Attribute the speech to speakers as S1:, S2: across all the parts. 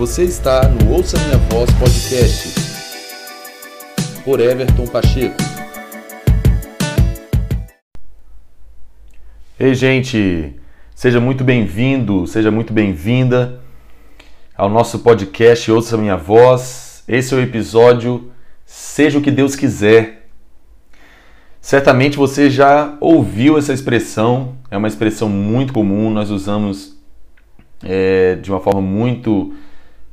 S1: Você está no Ouça Minha Voz Podcast por Everton Pacheco.
S2: Ei, gente, seja muito bem-vindo, seja muito bem-vinda ao nosso podcast Ouça Minha Voz. Esse é o episódio Seja o que Deus quiser. Certamente você já ouviu essa expressão, é uma expressão muito comum, nós usamos é, de uma forma muito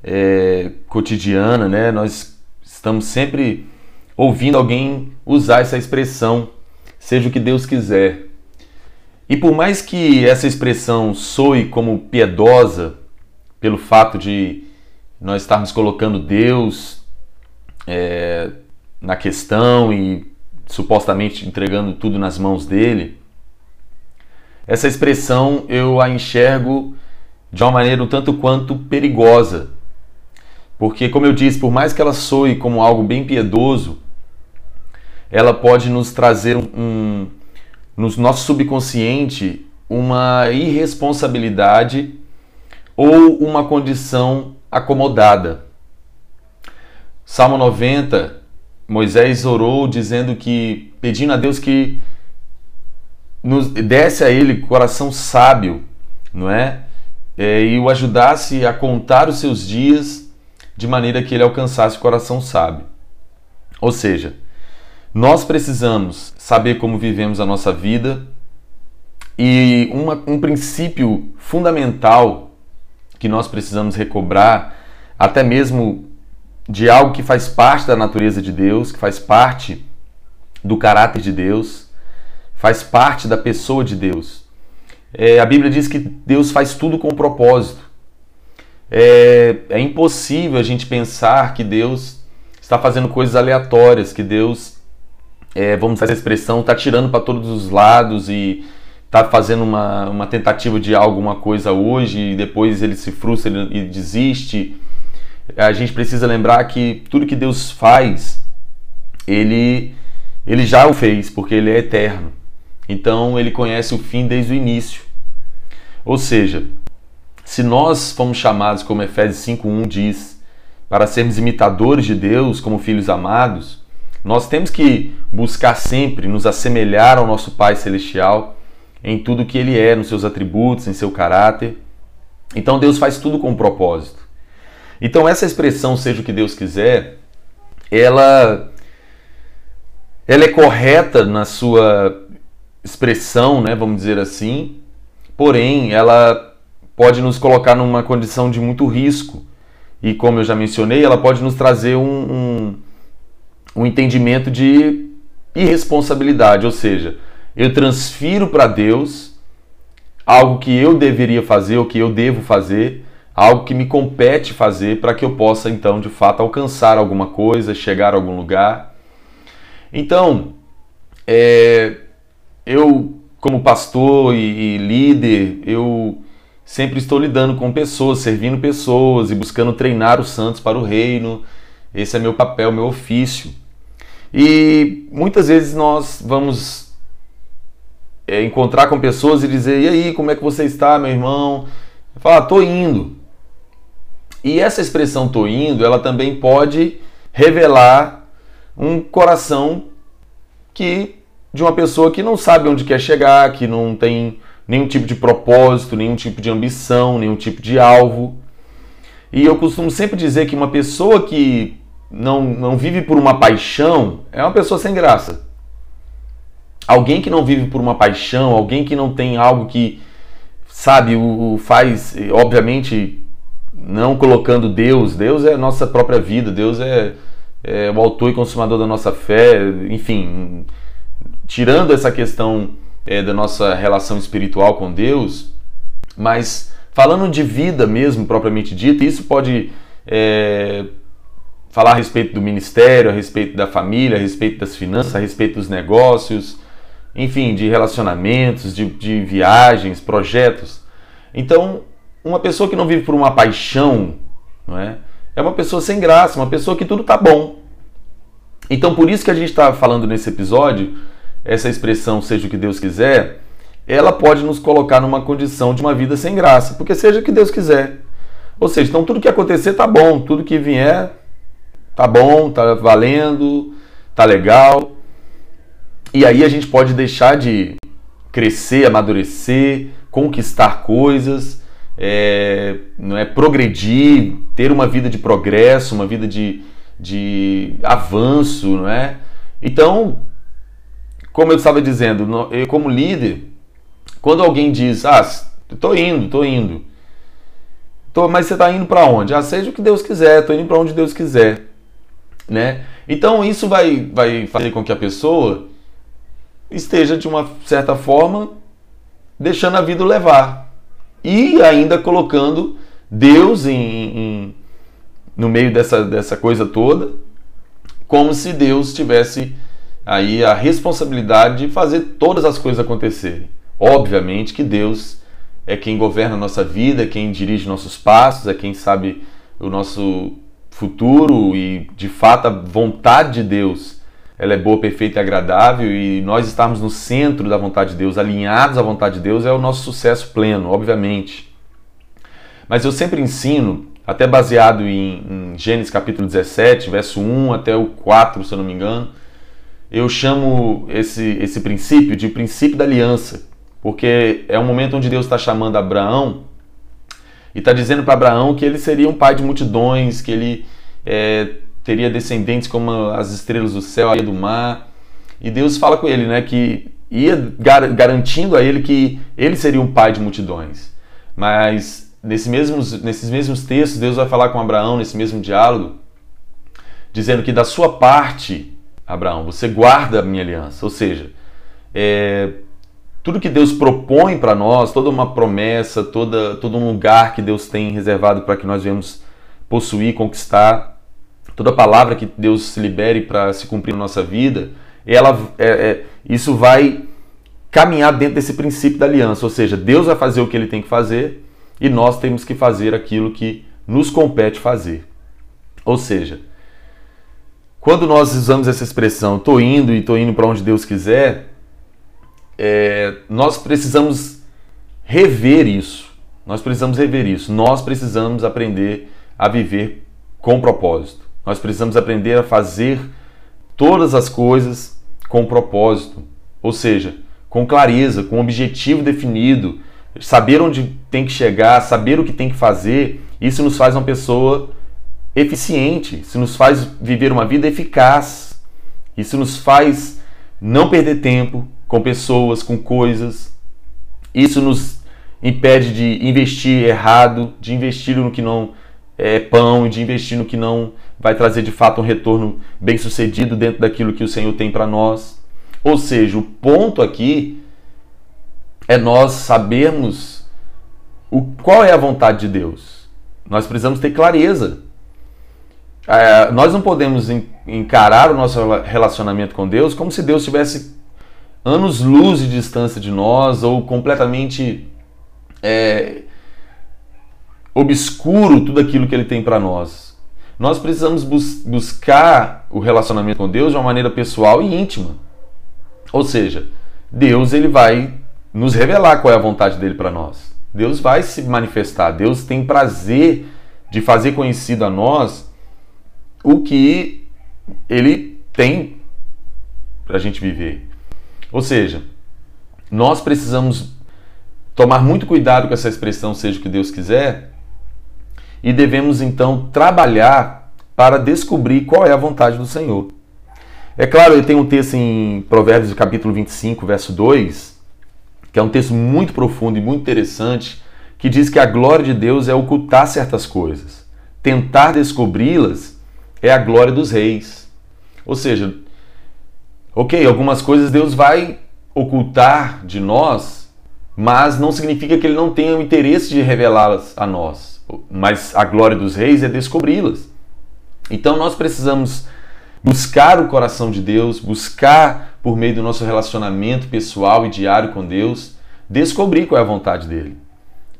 S2: é, cotidiana, né? Nós estamos sempre ouvindo alguém usar essa expressão, seja o que Deus quiser. E por mais que essa expressão soe como piedosa, pelo fato de nós estarmos colocando Deus é, na questão e supostamente entregando tudo nas mãos dele, essa expressão eu a enxergo de uma maneira um tanto quanto perigosa. Porque, como eu disse, por mais que ela soe como algo bem piedoso, ela pode nos trazer um, no nosso subconsciente uma irresponsabilidade ou uma condição acomodada. Salmo 90, Moisés orou dizendo que, pedindo a Deus que nos desse a ele coração sábio, não é? é? E o ajudasse a contar os seus dias de maneira que ele alcançasse o coração sábio. Ou seja, nós precisamos saber como vivemos a nossa vida e uma, um princípio fundamental que nós precisamos recobrar, até mesmo de algo que faz parte da natureza de Deus, que faz parte do caráter de Deus, faz parte da pessoa de Deus. É, a Bíblia diz que Deus faz tudo com propósito. É, é impossível a gente pensar que Deus está fazendo coisas aleatórias, que Deus é, vamos usar essa expressão, está tirando para todos os lados e está fazendo uma, uma tentativa de alguma coisa hoje e depois ele se frustra e desiste. A gente precisa lembrar que tudo que Deus faz, ele, ele já o fez, porque ele é eterno. Então ele conhece o fim desde o início. Ou seja, se nós fomos chamados, como Efésios 5:1 diz, para sermos imitadores de Deus como filhos amados, nós temos que buscar sempre nos assemelhar ao nosso Pai Celestial em tudo que Ele é, nos seus atributos, em seu caráter. Então Deus faz tudo com um propósito. Então essa expressão, seja o que Deus quiser, ela, ela é correta na sua expressão, né, vamos dizer assim, porém ela pode nos colocar numa condição de muito risco. E como eu já mencionei, ela pode nos trazer um, um um entendimento de irresponsabilidade, ou seja, eu transfiro para Deus algo que eu deveria fazer, ou que eu devo fazer, algo que me compete fazer para que eu possa então de fato alcançar alguma coisa, chegar a algum lugar. Então, é, eu como pastor e, e líder, eu sempre estou lidando com pessoas, servindo pessoas e buscando treinar os santos para o reino. Esse é meu papel, meu ofício. E muitas vezes nós vamos é, encontrar com pessoas e dizer: e aí, como é que você está, meu irmão? Falar, tô indo. E essa expressão tô indo, ela também pode revelar um coração que de uma pessoa que não sabe onde quer chegar, que não tem nenhum tipo de propósito, nenhum tipo de ambição, nenhum tipo de alvo. E eu costumo sempre dizer que uma pessoa que não, não vive por uma paixão é uma pessoa sem graça. Alguém que não vive por uma paixão, alguém que não tem algo que, sabe, o, o faz, obviamente, não colocando Deus, Deus é a nossa própria vida, Deus é, é o autor e consumador da nossa fé, enfim, tirando essa questão é, da nossa relação espiritual com Deus, mas falando de vida mesmo, propriamente dita, isso pode é, falar a respeito do ministério, a respeito da família, a respeito das finanças, a respeito dos negócios, enfim, de relacionamentos, de, de viagens, projetos. Então, uma pessoa que não vive por uma paixão, não é? É uma pessoa sem graça, uma pessoa que tudo tá bom. Então, por isso que a gente está falando nesse episódio, essa expressão seja o que Deus quiser, ela pode nos colocar numa condição de uma vida sem graça, porque seja o que Deus quiser. Ou seja, então tudo que acontecer tá bom, tudo que vier tá bom, tá valendo, tá legal. E aí a gente pode deixar de crescer, amadurecer, conquistar coisas, é, não é progredir, ter uma vida de progresso, uma vida de, de avanço, não é? Então, como eu estava dizendo, eu como líder, quando alguém diz, ah, estou indo, estou indo, tô, mas você está indo para onde? Ah, seja o que Deus quiser, estou indo para onde Deus quiser, né? Então isso vai, vai fazer com que a pessoa esteja de uma certa forma deixando a vida levar e ainda colocando Deus em, em no meio dessa, dessa coisa toda, como se Deus tivesse aí a responsabilidade de fazer todas as coisas acontecerem. Obviamente que Deus é quem governa a nossa vida, é quem dirige nossos passos, é quem sabe o nosso futuro e de fato a vontade de Deus ela é boa, perfeita e agradável e nós estarmos no centro da vontade de Deus, alinhados à vontade de Deus é o nosso sucesso pleno, obviamente. Mas eu sempre ensino, até baseado em, em Gênesis capítulo 17, verso 1 até o 4, se eu não me engano, eu chamo esse, esse princípio de princípio da aliança, porque é um momento onde Deus está chamando Abraão e está dizendo para Abraão que ele seria um pai de multidões, que ele é, teria descendentes como as estrelas do céu e do mar. E Deus fala com ele, né, que ia gar garantindo a ele que ele seria um pai de multidões. Mas nesse mesmos, nesses mesmos textos, Deus vai falar com Abraão, nesse mesmo diálogo, dizendo que da sua parte Abraão, você guarda a minha aliança. Ou seja, é, tudo que Deus propõe para nós, toda uma promessa, toda, todo um lugar que Deus tem reservado para que nós venhamos possuir, conquistar, toda palavra que Deus se libere para se cumprir na nossa vida, ela, é, é, isso vai caminhar dentro desse princípio da aliança. Ou seja, Deus vai fazer o que ele tem que fazer e nós temos que fazer aquilo que nos compete fazer. Ou seja, quando nós usamos essa expressão, estou indo e estou indo para onde Deus quiser, é, nós precisamos rever isso. Nós precisamos rever isso. Nós precisamos aprender a viver com propósito. Nós precisamos aprender a fazer todas as coisas com propósito, ou seja, com clareza, com objetivo definido, saber onde tem que chegar, saber o que tem que fazer. Isso nos faz uma pessoa eficiente, isso nos faz viver uma vida eficaz, isso nos faz não perder tempo com pessoas, com coisas, isso nos impede de investir errado, de investir no que não é pão, de investir no que não vai trazer de fato um retorno bem sucedido dentro daquilo que o Senhor tem para nós. Ou seja, o ponto aqui é nós sabermos o, qual é a vontade de Deus. Nós precisamos ter clareza é, nós não podemos encarar o nosso relacionamento com Deus como se Deus tivesse anos luz de distância de nós ou completamente é, obscuro tudo aquilo que Ele tem para nós. Nós precisamos bus buscar o relacionamento com Deus de uma maneira pessoal e íntima. Ou seja, Deus ele vai nos revelar qual é a vontade dele para nós. Deus vai se manifestar. Deus tem prazer de fazer conhecido a nós o que ele tem para a gente viver. Ou seja, nós precisamos tomar muito cuidado com essa expressão, seja o que Deus quiser, e devemos então trabalhar para descobrir qual é a vontade do Senhor. É claro, ele tem um texto em Provérbios capítulo 25, verso 2, que é um texto muito profundo e muito interessante, que diz que a glória de Deus é ocultar certas coisas, tentar descobri-las é a glória dos reis. Ou seja, ok, algumas coisas Deus vai ocultar de nós, mas não significa que Ele não tenha o interesse de revelá-las a nós. Mas a glória dos reis é descobri-las. Então nós precisamos buscar o coração de Deus, buscar por meio do nosso relacionamento pessoal e diário com Deus, descobrir qual é a vontade dele.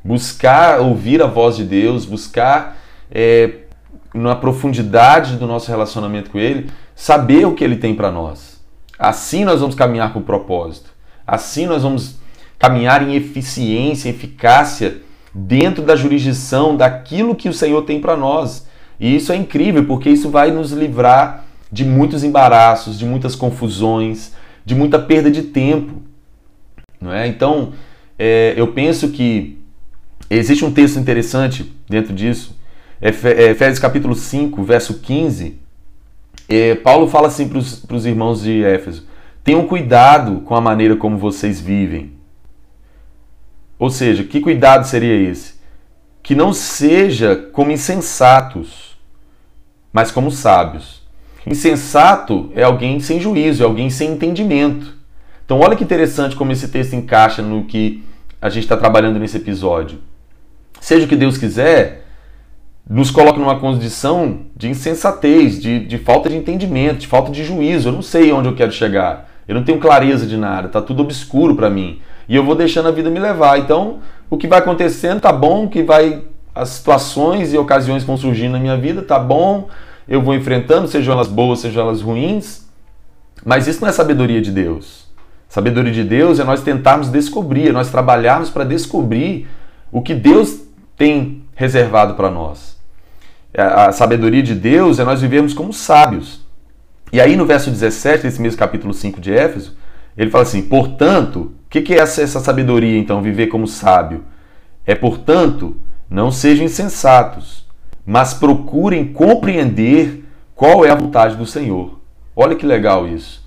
S2: Buscar ouvir a voz de Deus, buscar é, na profundidade do nosso relacionamento com Ele, saber o que Ele tem para nós. Assim nós vamos caminhar com propósito. Assim nós vamos caminhar em eficiência, eficácia dentro da jurisdição daquilo que o Senhor tem para nós. E isso é incrível, porque isso vai nos livrar de muitos embaraços, de muitas confusões, de muita perda de tempo. Não é? Então, é, eu penso que existe um texto interessante dentro disso, Efésios capítulo 5, verso 15. É, Paulo fala assim para os irmãos de Éfeso: tenham cuidado com a maneira como vocês vivem. Ou seja, que cuidado seria esse? Que não seja como insensatos, mas como sábios. Insensato é alguém sem juízo, é alguém sem entendimento. Então, olha que interessante como esse texto encaixa no que a gente está trabalhando nesse episódio. Seja o que Deus quiser, nos coloca numa condição de insensatez, de, de falta de entendimento, de falta de juízo. Eu não sei onde eu quero chegar. Eu não tenho clareza de nada, está tudo obscuro para mim. E eu vou deixando a vida me levar. Então, o que vai acontecendo tá bom, que vai as situações e ocasiões vão surgindo na minha vida, tá bom. Eu vou enfrentando, sejam elas boas, sejam elas ruins. Mas isso não é sabedoria de Deus. Sabedoria de Deus é nós tentarmos descobrir, é nós trabalharmos para descobrir o que Deus tem reservado para nós. É, a sabedoria de Deus é nós vivermos como sábios. E aí no verso 17 desse mesmo capítulo 5 de Éfeso, ele fala assim: portanto, o que, que é essa, essa sabedoria então, viver como sábio? É, portanto, não sejam insensatos, mas procurem compreender qual é a vontade do Senhor. Olha que legal isso.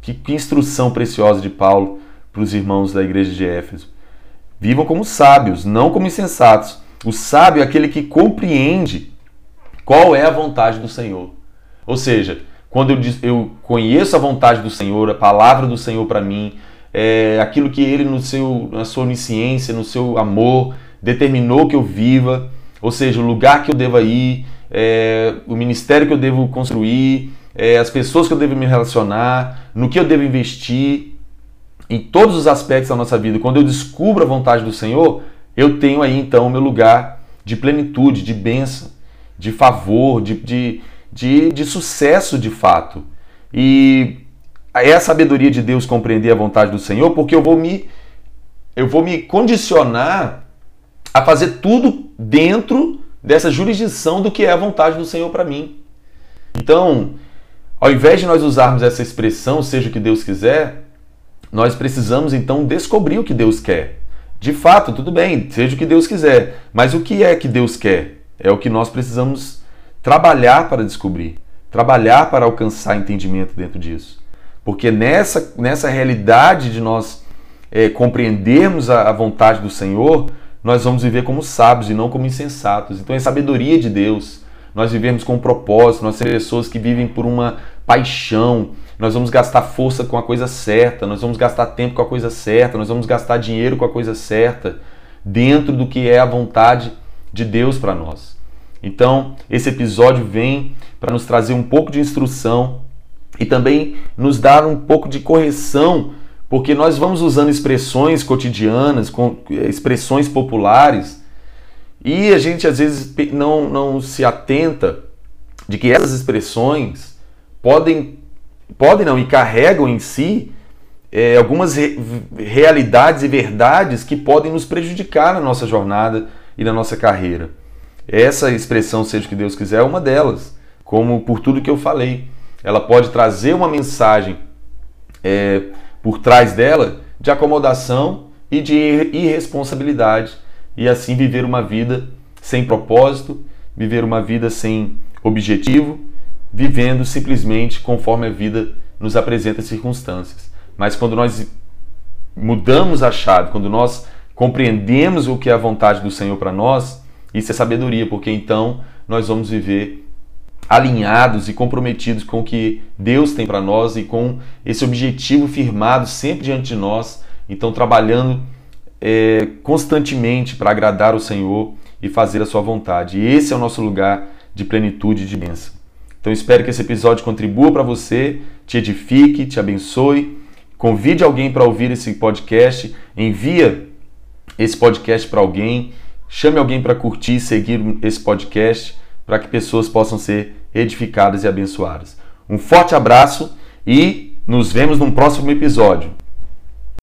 S2: Que, que instrução preciosa de Paulo para os irmãos da igreja de Éfeso. Vivam como sábios, não como insensatos. O sábio é aquele que compreende qual é a vontade do Senhor. Ou seja, quando eu, conheço a vontade do Senhor, a palavra do Senhor para mim, é, aquilo que Ele, no seu, na sua onisciência, no seu amor, determinou que eu viva, ou seja, o lugar que eu devo ir, é, o ministério que eu devo construir, é, as pessoas que eu devo me relacionar, no que eu devo investir, em todos os aspectos da nossa vida. Quando eu descubro a vontade do Senhor, eu tenho aí então o meu lugar de plenitude, de bênção, de favor, de, de, de, de sucesso de fato. E é a sabedoria de Deus compreender a vontade do Senhor, porque eu vou me eu vou me condicionar a fazer tudo dentro dessa jurisdição do que é a vontade do Senhor para mim. Então, ao invés de nós usarmos essa expressão, seja o que Deus quiser, nós precisamos então descobrir o que Deus quer. De fato, tudo bem, seja o que Deus quiser, mas o que é que Deus quer? É o que nós precisamos trabalhar para descobrir, trabalhar para alcançar entendimento dentro disso. Porque nessa, nessa realidade de nós é, compreendermos a, a vontade do Senhor, nós vamos viver como sábios e não como insensatos. Então é sabedoria de Deus. Nós vivemos com um propósito, nós somos pessoas que vivem por uma paixão. Nós vamos gastar força com a coisa certa, nós vamos gastar tempo com a coisa certa, nós vamos gastar dinheiro com a coisa certa, dentro do que é a vontade de Deus para nós. Então, esse episódio vem para nos trazer um pouco de instrução e também nos dar um pouco de correção, porque nós vamos usando expressões cotidianas, expressões populares, e a gente às vezes não, não se atenta de que essas expressões podem, podem não, e carregam em si é, algumas re realidades e verdades que podem nos prejudicar na nossa jornada e na nossa carreira. Essa expressão, seja o que Deus quiser, é uma delas, como por tudo que eu falei ela pode trazer uma mensagem é, por trás dela de acomodação e de irresponsabilidade e assim viver uma vida sem propósito, viver uma vida sem objetivo, vivendo simplesmente conforme a vida nos apresenta circunstâncias. Mas quando nós mudamos a chave, quando nós compreendemos o que é a vontade do Senhor para nós, isso é sabedoria, porque então nós vamos viver alinhados e comprometidos com o que Deus tem para nós e com esse objetivo firmado sempre diante de nós. Então, trabalhando é, constantemente para agradar o Senhor e fazer a sua vontade. E esse é o nosso lugar de plenitude e de bênção. Então, espero que esse episódio contribua para você, te edifique, te abençoe. Convide alguém para ouvir esse podcast, envia esse podcast para alguém, chame alguém para curtir e seguir esse podcast para que pessoas possam ser edificadas e abençoadas. Um forte abraço e nos vemos num próximo episódio.